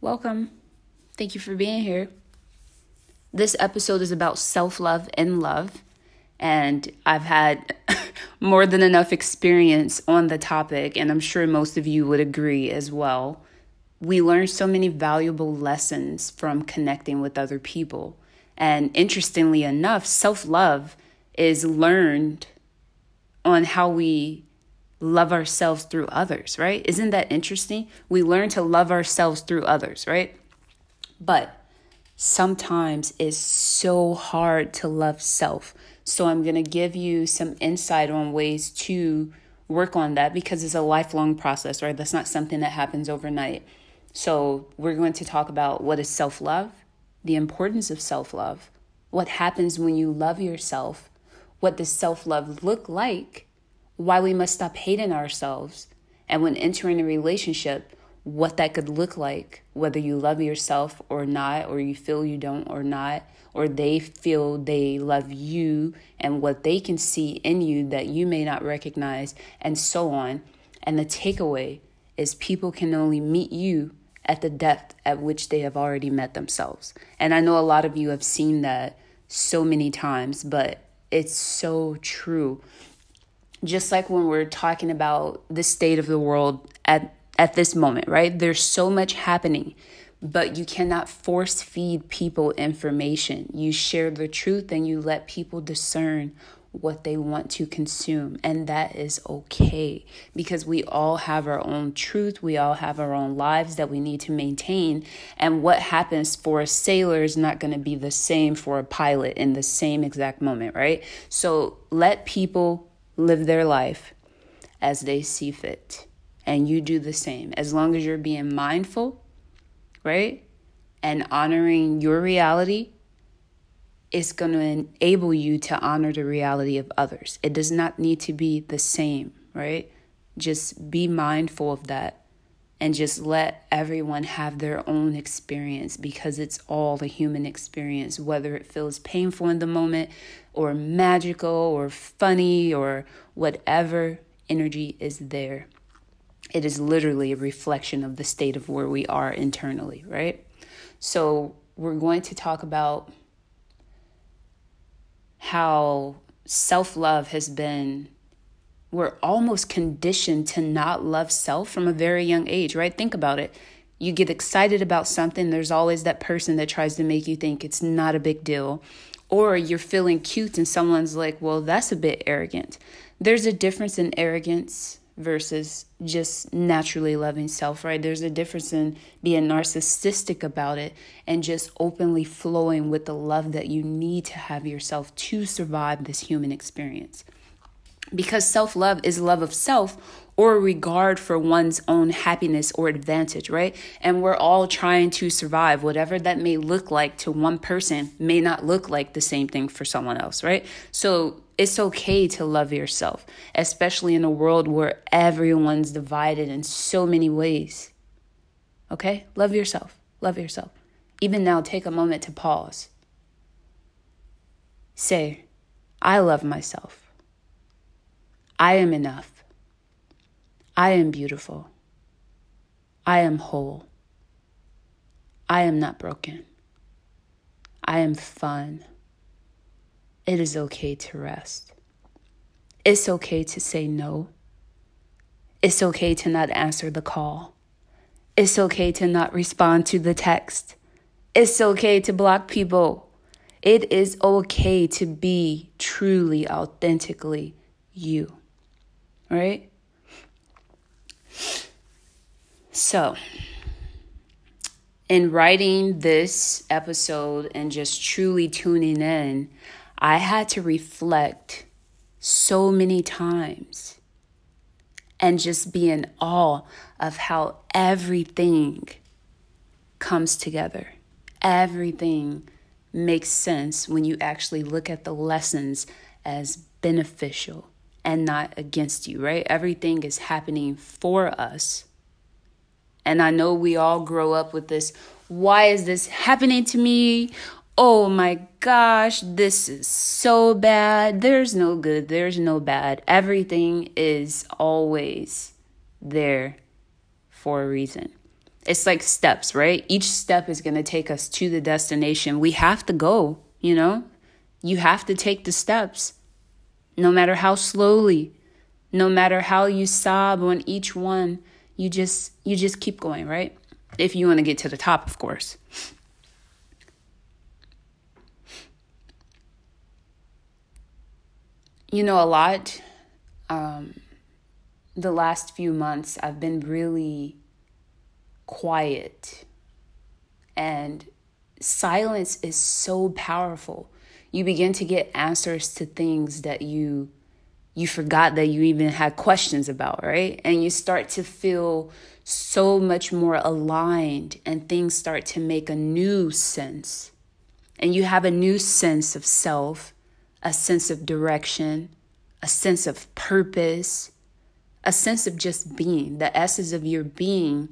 Welcome. Thank you for being here. This episode is about self love and love, and I've had more than enough experience on the topic, and I'm sure most of you would agree as well. We learn so many valuable lessons from connecting with other people. And interestingly enough, self love is learned on how we love ourselves through others, right? Isn't that interesting? We learn to love ourselves through others, right? But sometimes it's so hard to love self. So I'm going to give you some insight on ways to work on that because it's a lifelong process, right? That's not something that happens overnight. So we're going to talk about what is self love, the importance of self love, what happens when you love yourself, what does self love look like, why we must stop hating ourselves, and when entering a relationship, what that could look like, whether you love yourself or not, or you feel you don't or not, or they feel they love you and what they can see in you that you may not recognize, and so on. And the takeaway is people can only meet you at the depth at which they have already met themselves. And I know a lot of you have seen that so many times, but it's so true just like when we're talking about the state of the world at at this moment, right? There's so much happening, but you cannot force feed people information. You share the truth and you let people discern what they want to consume. And that is okay because we all have our own truth. We all have our own lives that we need to maintain. And what happens for a sailor is not going to be the same for a pilot in the same exact moment, right? So let people live their life as they see fit. And you do the same. As long as you're being mindful, right? And honoring your reality, it's going to enable you to honor the reality of others. It does not need to be the same, right? Just be mindful of that and just let everyone have their own experience because it's all the human experience, whether it feels painful in the moment or magical or funny or whatever energy is there. It is literally a reflection of the state of where we are internally, right? So, we're going to talk about how self love has been we're almost conditioned to not love self from a very young age, right? Think about it. You get excited about something, there's always that person that tries to make you think it's not a big deal. Or you're feeling cute and someone's like, well, that's a bit arrogant. There's a difference in arrogance versus just naturally loving self, right? There's a difference in being narcissistic about it and just openly flowing with the love that you need to have yourself to survive this human experience because self love is love of self or regard for one's own happiness or advantage, right? And we're all trying to survive. Whatever that may look like to one person may not look like the same thing for someone else, right? So it's okay to love yourself, especially in a world where everyone's divided in so many ways. Okay? Love yourself. Love yourself. Even now, take a moment to pause. Say, I love myself. I am enough. I am beautiful. I am whole. I am not broken. I am fun. It is okay to rest. It's okay to say no. It's okay to not answer the call. It's okay to not respond to the text. It's okay to block people. It is okay to be truly, authentically you right? So, in writing this episode and just truly tuning in, I had to reflect so many times and just be in awe of how everything comes together. Everything makes sense when you actually look at the lessons as beneficial and not against you, right? Everything is happening for us. And I know we all grow up with this why is this happening to me? Oh my gosh, this is so bad. There's no good, there's no bad. Everything is always there for a reason. It's like steps, right? Each step is going to take us to the destination. We have to go, you know? You have to take the steps, no matter how slowly, no matter how you sob on each one. You just you just keep going, right? If you want to get to the top, of course. You know, a lot um, the last few months, I've been really quiet. And silence is so powerful. You begin to get answers to things that you you forgot that you even had questions about, right? And you start to feel so much more aligned and things start to make a new sense. And you have a new sense of self, a sense of direction, a sense of purpose, a sense of just being. The essence of your being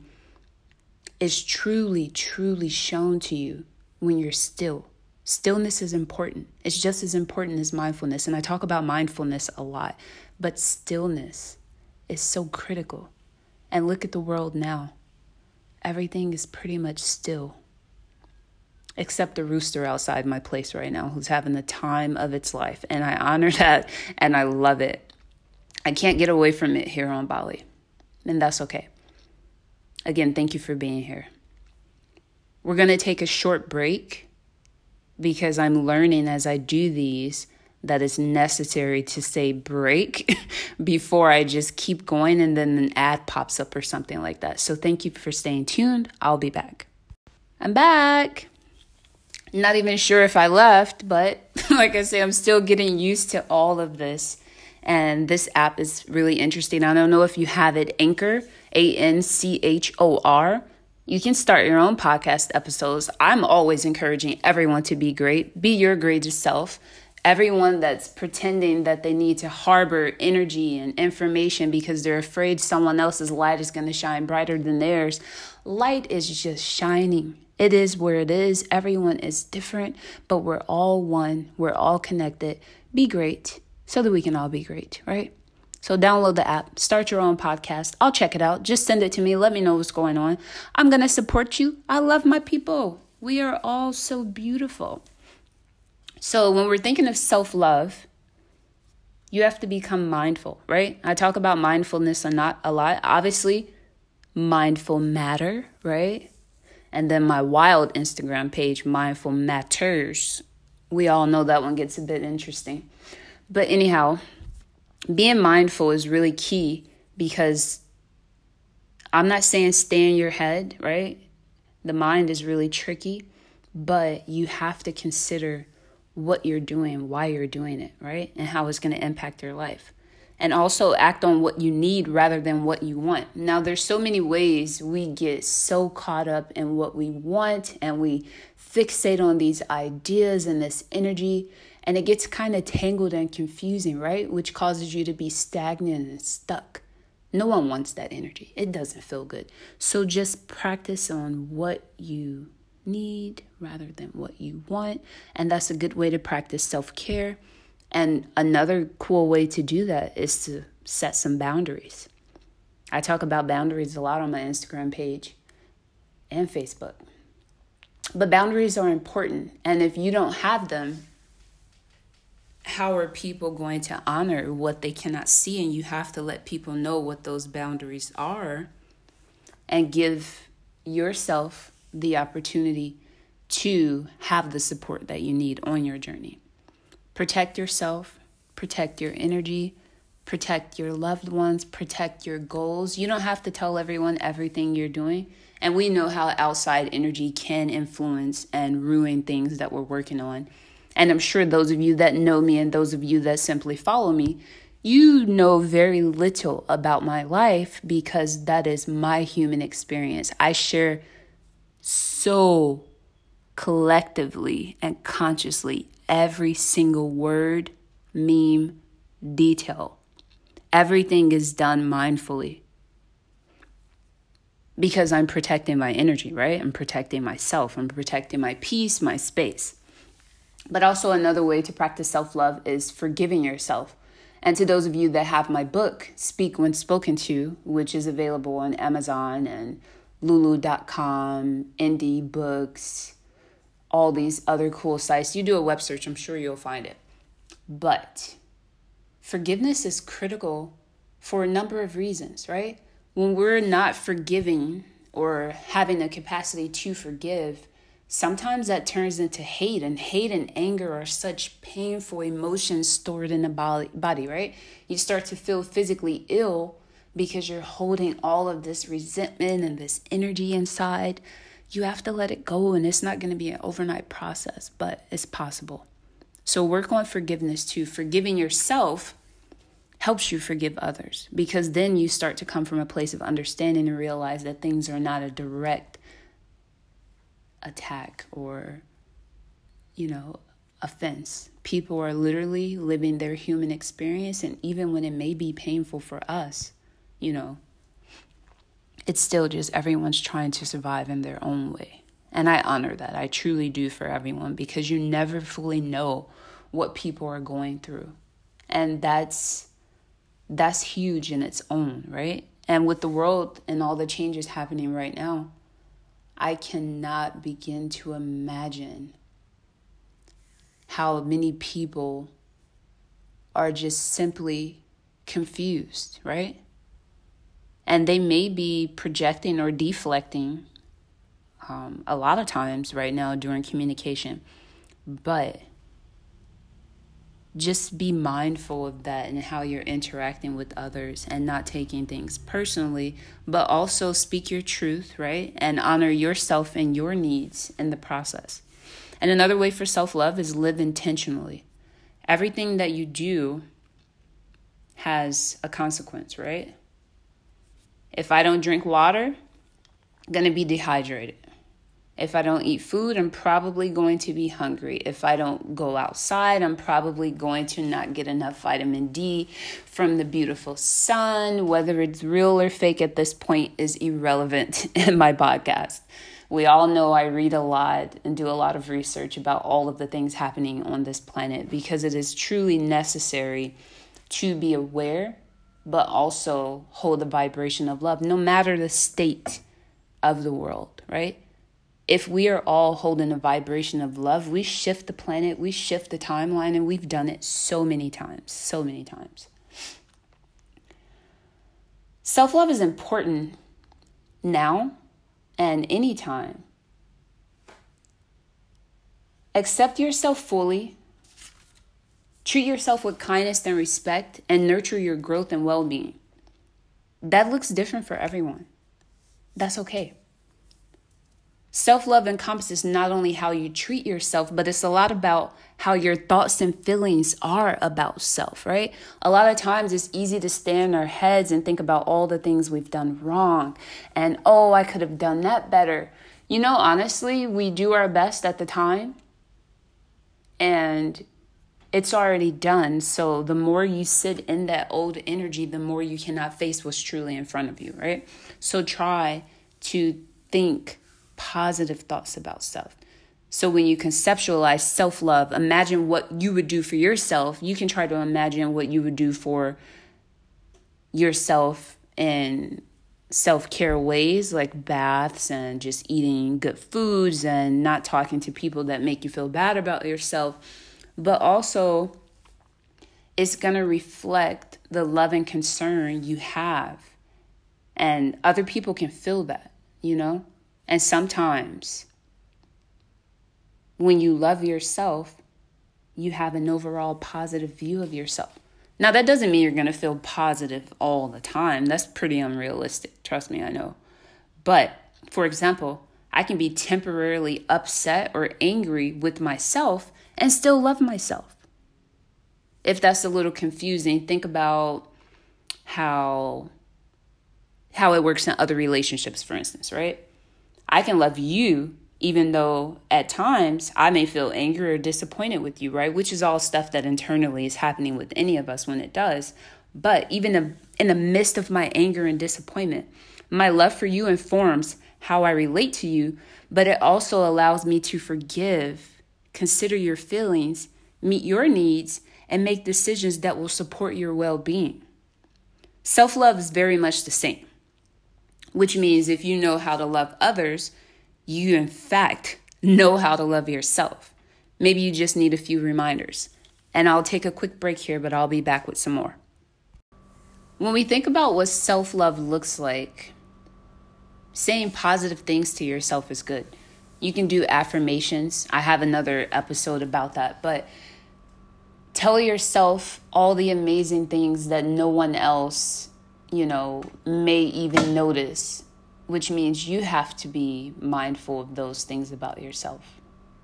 is truly, truly shown to you when you're still. Stillness is important. It's just as important as mindfulness. And I talk about mindfulness a lot, but stillness is so critical. And look at the world now. Everything is pretty much still. Except the rooster outside my place right now who's having the time of its life. And I honor that and I love it. I can't get away from it here on Bali. And that's okay. Again, thank you for being here. We're going to take a short break because I'm learning as I do these that it's necessary to say break before I just keep going and then an ad pops up or something like that. So thank you for staying tuned. I'll be back. I'm back. Not even sure if I left, but like I say, I'm still getting used to all of this. And this app is really interesting. I don't know if you have it, Anchor, A N C H O R. You can start your own podcast episodes. I'm always encouraging everyone to be great, be your greatest self. Everyone that's pretending that they need to harbor energy and information because they're afraid someone else's light is going to shine brighter than theirs. Light is just shining. It is where it is. Everyone is different, but we're all one. We're all connected. Be great so that we can all be great, right? So download the app, start your own podcast. I'll check it out. Just send it to me. Let me know what's going on. I'm going to support you. I love my people. We are all so beautiful. So when we're thinking of self love, you have to become mindful, right? I talk about mindfulness a a lot. Obviously, mindful matter, right? And then my wild Instagram page, mindful matters. We all know that one gets a bit interesting. But anyhow, being mindful is really key because I'm not saying stay in your head, right? The mind is really tricky, but you have to consider what you're doing, why you're doing it, right? And how it's going to impact your life. And also act on what you need rather than what you want. Now, there's so many ways we get so caught up in what we want and we fixate on these ideas and this energy and it gets kind of tangled and confusing, right? Which causes you to be stagnant and stuck. No one wants that energy. It doesn't feel good. So just practice on what you need rather than what you want. And that's a good way to practice self care. And another cool way to do that is to set some boundaries. I talk about boundaries a lot on my Instagram page and Facebook. But boundaries are important. And if you don't have them, how are people going to honor what they cannot see? And you have to let people know what those boundaries are and give yourself the opportunity to have the support that you need on your journey. Protect yourself, protect your energy, protect your loved ones, protect your goals. You don't have to tell everyone everything you're doing. And we know how outside energy can influence and ruin things that we're working on. And I'm sure those of you that know me and those of you that simply follow me, you know very little about my life because that is my human experience. I share so collectively and consciously every single word, meme, detail. Everything is done mindfully because I'm protecting my energy, right? I'm protecting myself, I'm protecting my peace, my space. But also, another way to practice self love is forgiving yourself. And to those of you that have my book, Speak When Spoken To, which is available on Amazon and lulu.com, indie books, all these other cool sites. You do a web search, I'm sure you'll find it. But forgiveness is critical for a number of reasons, right? When we're not forgiving or having the capacity to forgive, sometimes that turns into hate, and hate and anger are such painful emotions stored in the body, right? You start to feel physically ill because you're holding all of this resentment and this energy inside. You have to let it go, and it's not going to be an overnight process, but it's possible. So, work on forgiveness too. Forgiving yourself helps you forgive others because then you start to come from a place of understanding and realize that things are not a direct attack or, you know, offense. People are literally living their human experience, and even when it may be painful for us, you know, it's still just everyone's trying to survive in their own way. And I honor that. I truly do for everyone because you never fully know what people are going through. And that's that's huge in its own, right? And with the world and all the changes happening right now, I cannot begin to imagine how many people are just simply confused, right? And they may be projecting or deflecting um, a lot of times right now during communication, but just be mindful of that and how you're interacting with others and not taking things personally, but also speak your truth, right? And honor yourself and your needs in the process. And another way for self love is live intentionally. Everything that you do has a consequence, right? If I don't drink water, I'm to be dehydrated. If I don't eat food, I'm probably going to be hungry. If I don't go outside, I'm probably going to not get enough vitamin D from the beautiful sun. Whether it's real or fake at this point is irrelevant in my podcast. We all know I read a lot and do a lot of research about all of the things happening on this planet because it is truly necessary to be aware, but also hold the vibration of love, no matter the state of the world, right? If we are all holding a vibration of love, we shift the planet, we shift the timeline, and we've done it so many times, so many times. Self love is important now and anytime. Accept yourself fully, treat yourself with kindness and respect, and nurture your growth and well being. That looks different for everyone. That's okay. Self love encompasses not only how you treat yourself, but it's a lot about how your thoughts and feelings are about self, right? A lot of times it's easy to stay in our heads and think about all the things we've done wrong and, oh, I could have done that better. You know, honestly, we do our best at the time and it's already done. So the more you sit in that old energy, the more you cannot face what's truly in front of you, right? So try to think positive thoughts about self. So when you conceptualize self love, imagine what you would do for yourself. You can try to imagine what you would do for yourself in self care ways like baths and just eating good foods and not talking to people that make you feel bad about yourself. But also, it's going to reflect the love and concern you have. And other people can feel that, you know? And sometimes, when you love yourself, you have an overall positive view of yourself. Now, that doesn't mean you're going to feel positive all the time. That's pretty unrealistic. Trust me, I know. But for example, I can be temporarily upset or angry with myself and still love myself. If that's a little confusing, think about how how it works in other relationships for instance, right? I can love you even though at times I may feel angry or disappointed with you, right? Which is all stuff that internally is happening with any of us when it does. But even in the midst of my anger and disappointment, my love for you informs how I relate to you, but it also allows me to forgive, consider your feelings, meet your needs, and make decisions that will support your well being. Self love is very much the same. Which means if you know how to love others, you in fact know how to love yourself. Maybe you just need a few reminders. And I'll take a quick break here, but I'll be back with some more. When we think about what self love looks like, saying positive things to yourself is good. You can do affirmations. I have another episode about that, but tell yourself all the amazing things that no one else, you know, may even notice, which means you have to be mindful of those things about yourself,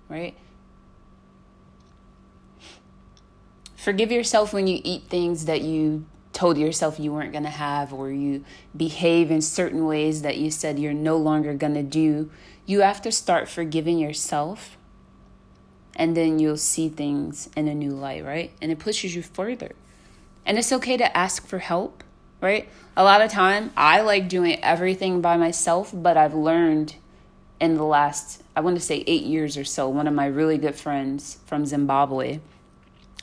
right? Forgive yourself when you eat things that you told yourself you weren't going to have, or you behave in certain ways that you said you're no longer going to do, you have to start forgiving yourself. And then you'll see things in a new light, right? And it pushes you further. And it's okay to ask for help, right? A lot of time, I like doing everything by myself, but I've learned in the last, I want to say eight years or so, one of my really good friends from Zimbabwe,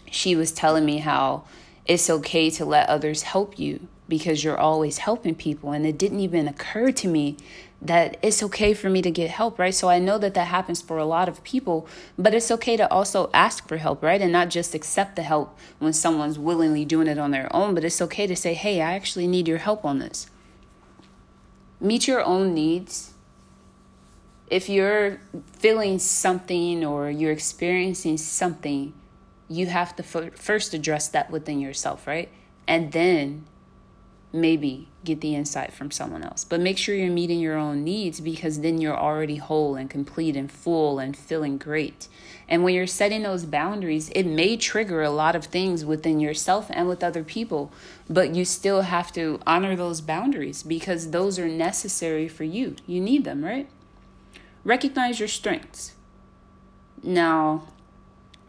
she was telling me how it's okay to let others help you because you're always helping people. And it didn't even occur to me that it's okay for me to get help, right? So I know that that happens for a lot of people, but it's okay to also ask for help, right? And not just accept the help when someone's willingly doing it on their own, but it's okay to say, hey, I actually need your help on this. Meet your own needs. If you're feeling something or you're experiencing something, you have to f- first address that within yourself, right? And then maybe get the insight from someone else. But make sure you're meeting your own needs because then you're already whole and complete and full and feeling great. And when you're setting those boundaries, it may trigger a lot of things within yourself and with other people, but you still have to honor those boundaries because those are necessary for you. You need them, right? Recognize your strengths. Now,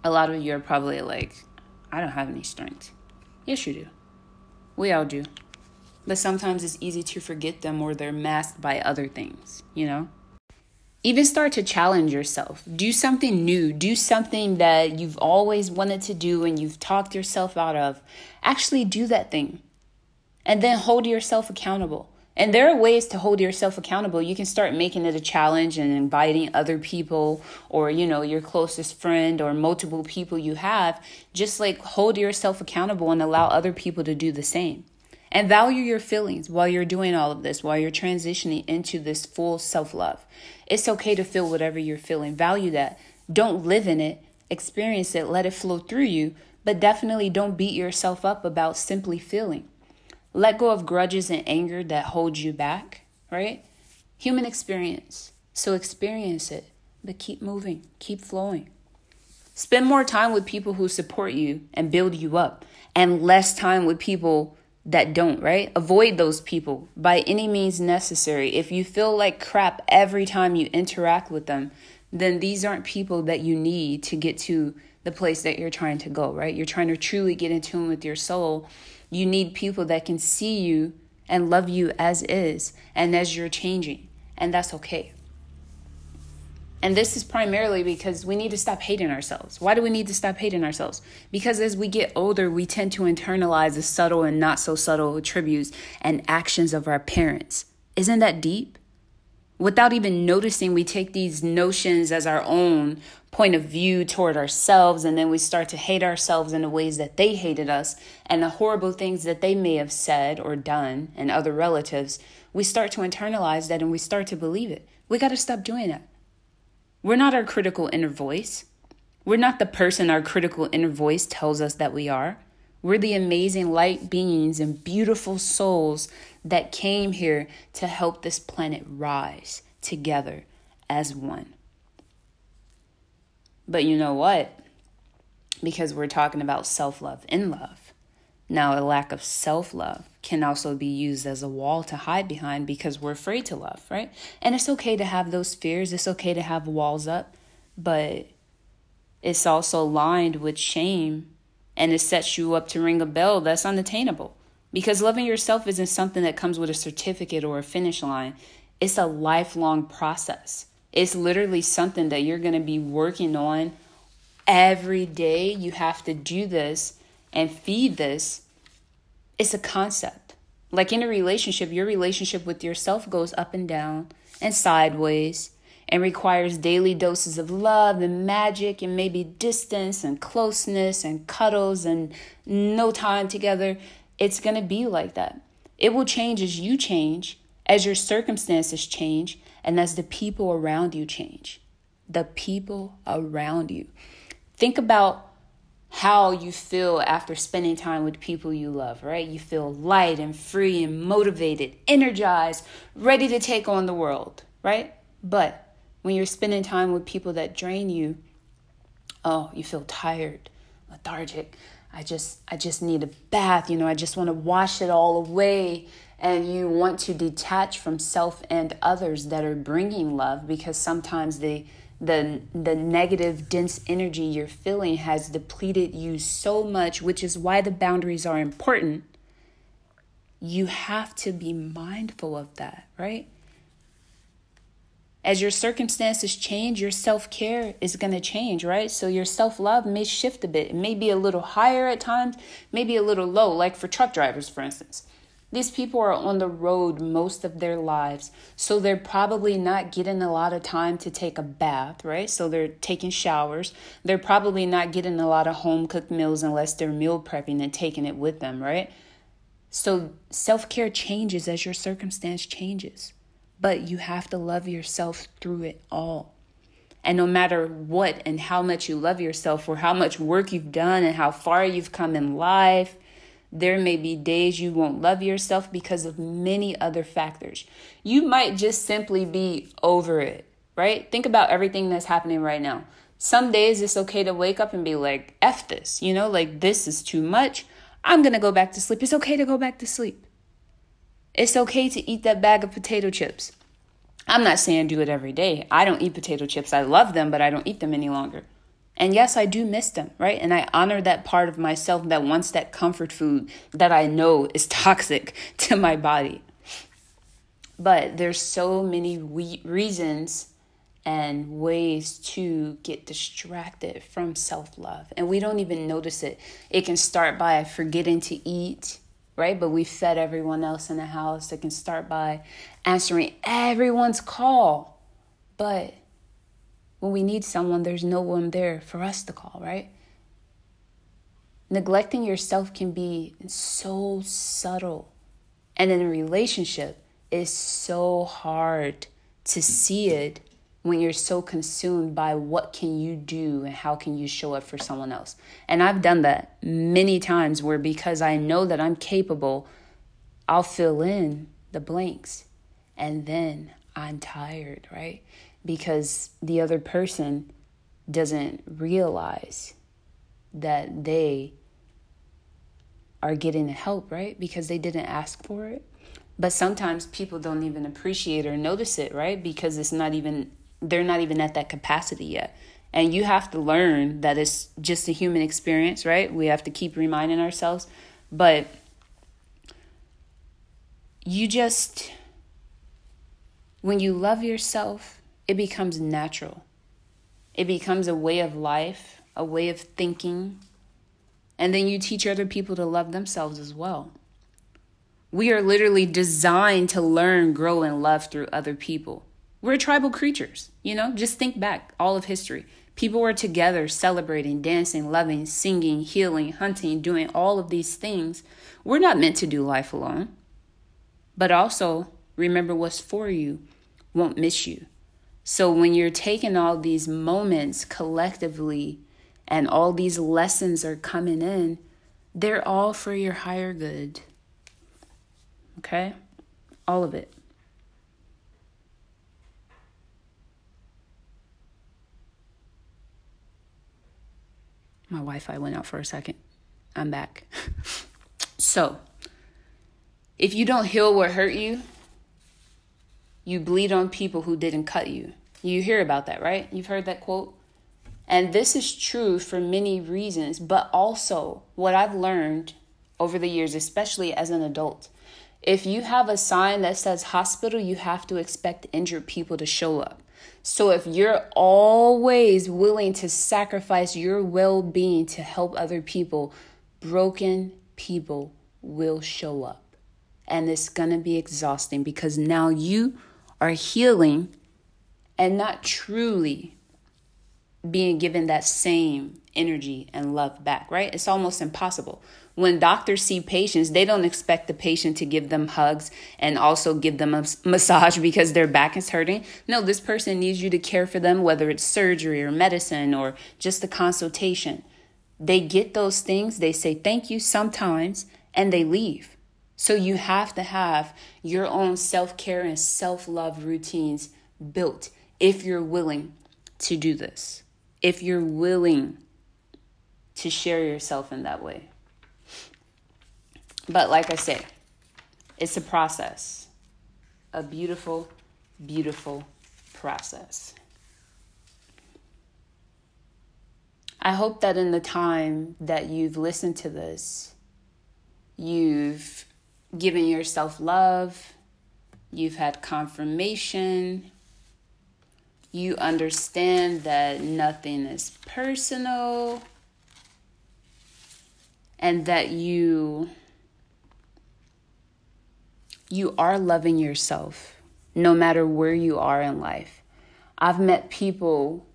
a lot of you are probably like, I don't have any strength. Yes, you do. We all do. But sometimes it's easy to forget them or they're masked by other things, you know? Even start to challenge yourself. Do something new. Do something that you've always wanted to do and you've talked yourself out of. Actually, do that thing. And then hold yourself accountable. And there are ways to hold yourself accountable. You can start making it a challenge and inviting other people or, you know, your closest friend or multiple people you have. Just like hold yourself accountable and allow other people to do the same. And value your feelings while you're doing all of this, while you're transitioning into this full self love. It's okay to feel whatever you're feeling. Value that. Don't live in it, experience it, let it flow through you, but definitely don't beat yourself up about simply feeling. Let go of grudges and anger that hold you back, right? Human experience. So experience it, but keep moving, keep flowing. Spend more time with people who support you and build you up, and less time with people that don't, right? Avoid those people by any means necessary. If you feel like crap every time you interact with them, then these aren't people that you need to get to the place that you're trying to go, right? You're trying to truly get in tune with your soul you need people that can see you and love you as is and as you're changing. And that's okay. And this is primarily because we need to stop hating ourselves. Why do we need to stop hating ourselves? Because as we get older, we tend to internalize the subtle and not so subtle attributes and actions of our parents. Isn't that deep? without even noticing, we take these notions as our own point of view toward ourselves, and then we start to hate ourselves in the ways that they hated us and the horrible things that they may have said or done and other relatives. We start to internalize that and we start to believe it. We got to stop doing that. We're not our critical inner voice. We're not the person our critical inner voice tells us that we are. We're the amazing light beings and beautiful souls that came here to help this planet rise together as one. But you know what? Because we're talking about self love in love. Now, a lack of self love can also be used as a wall to hide behind because we're afraid to love, right? And it's okay to have those fears, it's okay to have walls up, but it's also lined with shame and it sets you up to ring a bell that's unattainable. Because loving yourself isn't something that comes with a certificate or a finish line, it's a lifelong process. It's literally something that you're going to be working on every day. You have to do this and feed this. It's a concept. Like in a relationship, your relationship with yourself goes up and down and sideways and requires daily doses of love and magic and maybe distance and closeness and cuddles and no time together. It's going to be like that. It will change as you change, as your circumstances change, and as the people around you change. The people around you. Think about how you feel after spending time with people you love, right? You feel light and free and motivated, energized, ready to take on the world, right? But when you're spending time with people that drain you, oh, you feel tired, lethargic. I just I just need a bath, you know, I just want to wash it all away and you want to detach from self and others that are bringing love because sometimes they the the negative dense energy you're feeling has depleted you so much which is why the boundaries are important. You have to be mindful of that right? As your circumstances change your self-care is going to change right? So your self-love may shift a bit. It may be a little higher at times maybe a little low like for truck drivers for instance these people are on the road most of their lives, so they're probably not getting a lot of time to take a bath, right? So they're taking showers. They're probably not getting a lot of home cooked meals unless they're meal prepping and taking it with them, right? So self care changes as your circumstance changes, but you have to love yourself through it all. And no matter what and how much you love yourself, or how much work you've done, and how far you've come in life, there may be days you won't love yourself because of many other factors. You might just simply be over it, right? Think about everything that's happening right now. Some days it's okay to wake up and be like, F this, you know, like this is too much. I'm to go back to sleep. It's okay to go back to sleep. It's okay to eat that bag of potato chips. I'm not saying do it every day. I don't eat potato chips. I love them, but I don't eat them any longer. And yes, I do miss them, right? And I honor that part of myself that wants that comfort food that I know is toxic to my body. But there's so many we- reasons and ways to get distracted from self love. And we don't even notice it. It can start by forgetting to eat, right? But we fed everyone else in the house. It can start by answering everyone's call. But when we need someone, there's no one there for us to call, right? Neglecting yourself can be so subtle. And in a relationship, it's so hard to see it when you're so consumed by what can you do and how can you show up for someone else. And I've done that many times where because I know that I'm capable, I'll fill in the blanks. And then I'm tired, right? Because the other person doesn't realize that they are getting the help, right? Because they didn't ask for it. But sometimes people don't even appreciate or notice it, right? Because it's not even, they're not even at that capacity yet. And you have to learn that it's just a human experience, right? We have to keep reminding ourselves. But you just, when you love yourself, it becomes natural. It becomes a way of life, a way of thinking. And then you teach other people to love themselves as well. We are literally designed to learn, grow, and love through other people. We're tribal creatures, you know? Just think back all of history. People were together celebrating, dancing, loving, singing, healing, hunting, doing all of these things. We're not meant to do life alone. But also, remember what's for you won't miss you. So when you're taking all these moments collectively and all these lessons are coming in, they're all for your higher good. Okay? All of it. My Wi Fi went out for a second. I'm back. so, if you don't heal what hurt you, you bleed on people who didn't cut you. You hear about that, right? You've heard that quote? And this is true for many reasons, but also what I've learned over the years, especially as an adult. If you have a sign that says hospital, you have to expect injured people to show up. So if you're always willing to sacrifice your well being to help other people, broken people will show up. And it's to be exhausting because now you are healing and not truly being given that same energy and love back, right? It's almost impossible. When doctors see patients, they don't expect the patient to give them hugs and also give them a massage because their back is hurting. No, this person needs you to care for them, whether it's surgery or medicine or just a consultation. They get those things, they say thank you sometimes, and they leave. So you have to have your own self care and self love routines built if you're willing to do this, if you're willing to share yourself in that way. But like I say, it's a process, a beautiful, beautiful process. I hope that in the time that you've listened to this, you've given yourself love, you've had confirmation, you understand that nothing is personal, and that you you are loving yourself no matter where you are in life. I've met people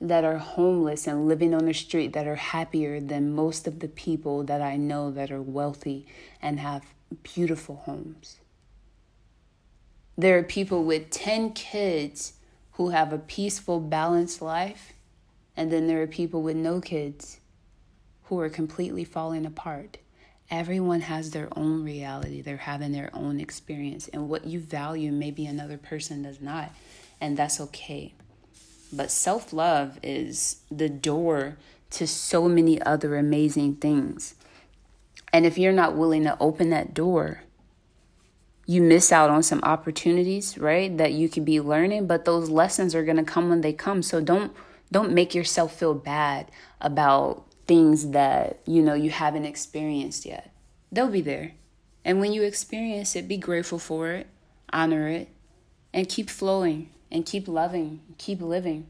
that are homeless and living on the street that are happier than most of the people that I know that are wealthy and have beautiful homes. There are people with 10 kids who have a peaceful, balanced life, and then there are people with no kids who are completely falling apart. Everyone has their own reality, they're having their own experience, and what you value, maybe another person does not, and that's okay. But self love is the door to so many other amazing things. And if you're not willing to open that door, you miss out on some opportunities, right? That you could be learning, but those lessons are going to come when they come. So don't don't make yourself feel bad about things that, you know, you haven't experienced yet. They'll be there. And when you experience it, be grateful for it, honor it, and keep flowing and keep loving, keep living.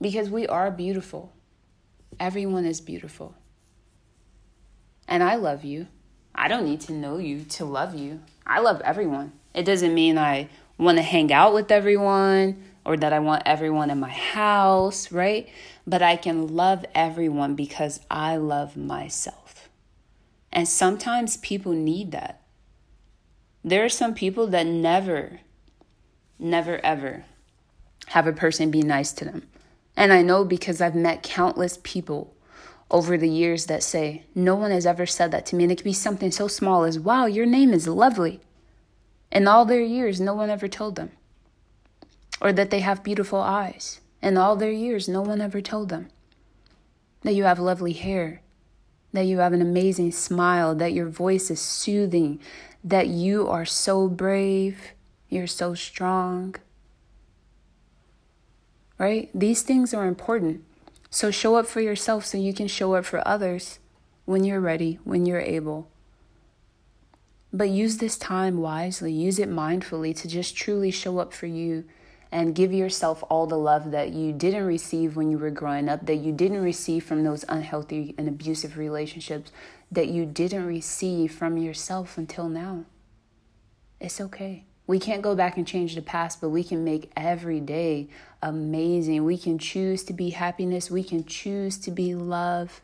Because we are beautiful. Everyone is beautiful. And I love you. I don't need to know you to love you. I love everyone. It doesn't mean I want to hang out with everyone or that I want everyone in my house, right? But I can love everyone because I love myself. And sometimes people need that. There are some people that never, never, ever have a person be nice to them. And I know because I've met countless people over the years that say, No one has ever said that to me. And it could be something so small as, Wow, your name is lovely. In all their years, no one ever told them. Or that they have beautiful eyes. In all their years, no one ever told them. That you have lovely hair. That you have an amazing smile. That your voice is soothing that you are so brave, you're so strong. Right? These things are important. So show up for yourself so you can show up for others when you're ready, when you're able. But use this time wisely, use it mindfully to just truly show up for you and give yourself all the love that you didn't receive when you were growing up, that you didn't receive from those unhealthy and abusive relationships, that you didn't receive from yourself until now. It's okay. We can't go back and change the past, but we can make every day amazing. We can choose to be happiness, we can choose to be love.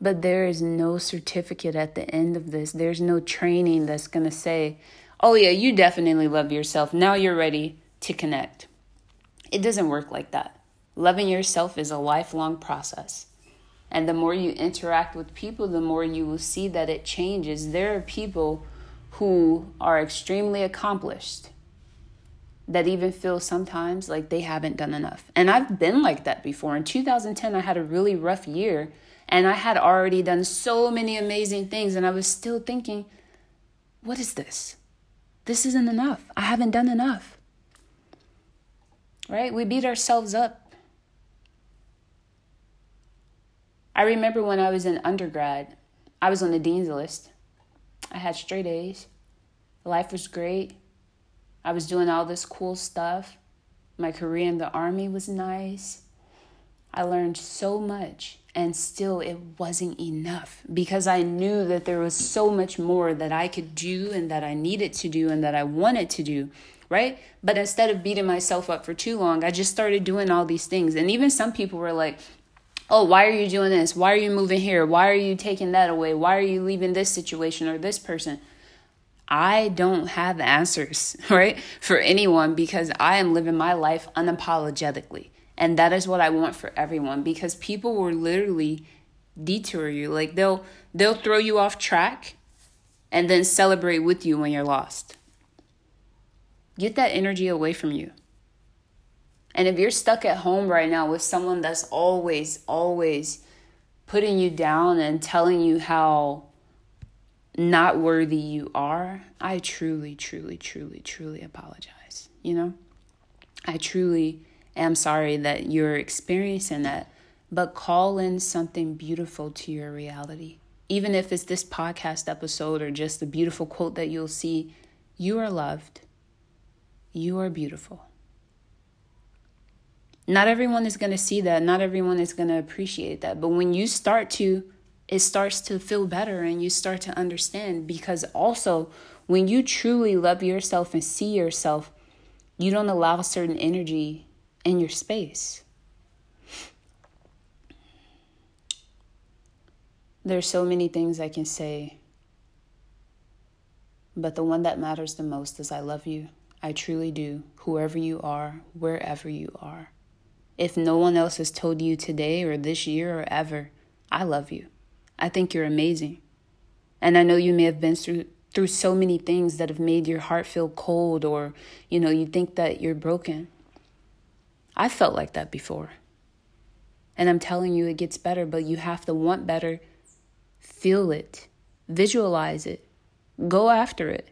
But there is no certificate at the end of this. There's no training that's going to say, oh, yeah, you definitely love yourself. Now you're ready to connect. It doesn't work like that. Loving yourself is a lifelong process. And the more you interact with people, the more you will see that it changes. There are people who are extremely accomplished that even feel sometimes like they haven't done enough. And I've been like that before. In 2010, I had a really rough year and I had already done so many amazing things. And I was still thinking, what is this? This isn't enough. I haven't done enough right? We beat ourselves up. I remember when I was in undergrad, I was on the dean's list. I had straight A's. Life was great. I was doing all this cool stuff. My career in the army was nice. I learned so much. And still, it wasn't enough because I knew that there was so much more that I could do and that I needed to do and that I wanted to do, right? But instead of beating myself up for too long, I just started doing all these things. And even some people were like, oh, why are you doing this? Why are you moving here? Why are you taking that away? Why are you leaving this situation or this person? I don't have answers, right, for anyone because I am living my life unapologetically. And that is what I want for everyone because people will literally detour you. Like they'll they'll throw you off track and then celebrate with you when you're lost. Get that energy away from you. And if you're stuck at home right now with someone that's always always putting you down and telling you how not worthy you are, I truly, truly, truly, truly apologize. You know, I truly am sorry that you're experiencing that, but call in something beautiful to your reality. Even if it's this podcast episode or just a beautiful quote that you'll see, you are loved. You are beautiful. Not everyone is going to see that. Not everyone is going to appreciate that. But when you start to it starts to feel better and you start to understand because also when you truly love yourself and see yourself, you don't allow certain energy in your space. There's so many things I can say, but the one that matters the most is I love you. I truly do, whoever you are, wherever you are. If no one else has told you today or this year or ever, I love you. I think you're amazing. And I know you may have been through through so many things that have made your heart feel cold or you know you think that you're broken. I felt like that before. And I'm telling you it gets better, but you have to want better. Feel it. Visualize it. Go after it.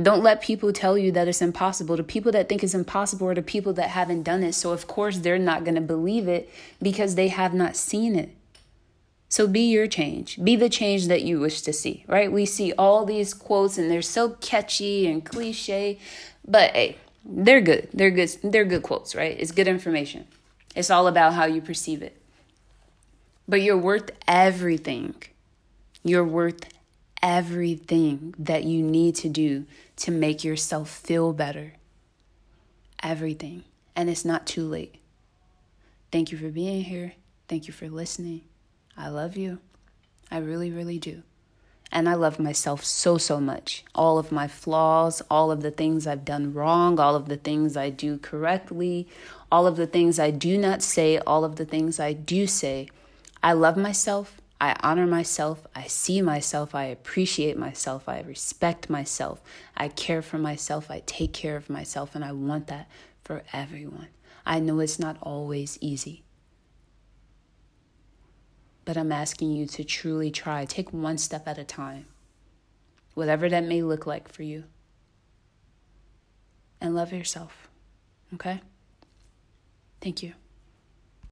Don't let people tell you that it's impossible. The people that think it's impossible are the people that haven't done it. So, of course, they're not going to believe it because they have not seen it. So be your change. Be the change that you wish to see, right? We see all these quotes and they're so catchy and cliche, but hey, they're good. They're good. They're good quotes, right? It's good information. It's all about how you perceive it. But you're worth everything. You're worth everything that you need to do to make yourself feel better. Everything. And it's not too late. Thank you for being here. Thank you for listening. I love you. I really, really do. And I love myself so, so much. All of my flaws, all of the things I've done wrong, all of the things I do correctly, all of the things I do not say, all of the things I do say. I love myself. I honor myself. I see myself. I appreciate myself. I respect myself. I care for myself. I take care of myself. And I want that for everyone. I know it's not always easy but I'm asking you to truly try. Take one step at a time, whatever that may look like for you. And love yourself. Okay? Thank you.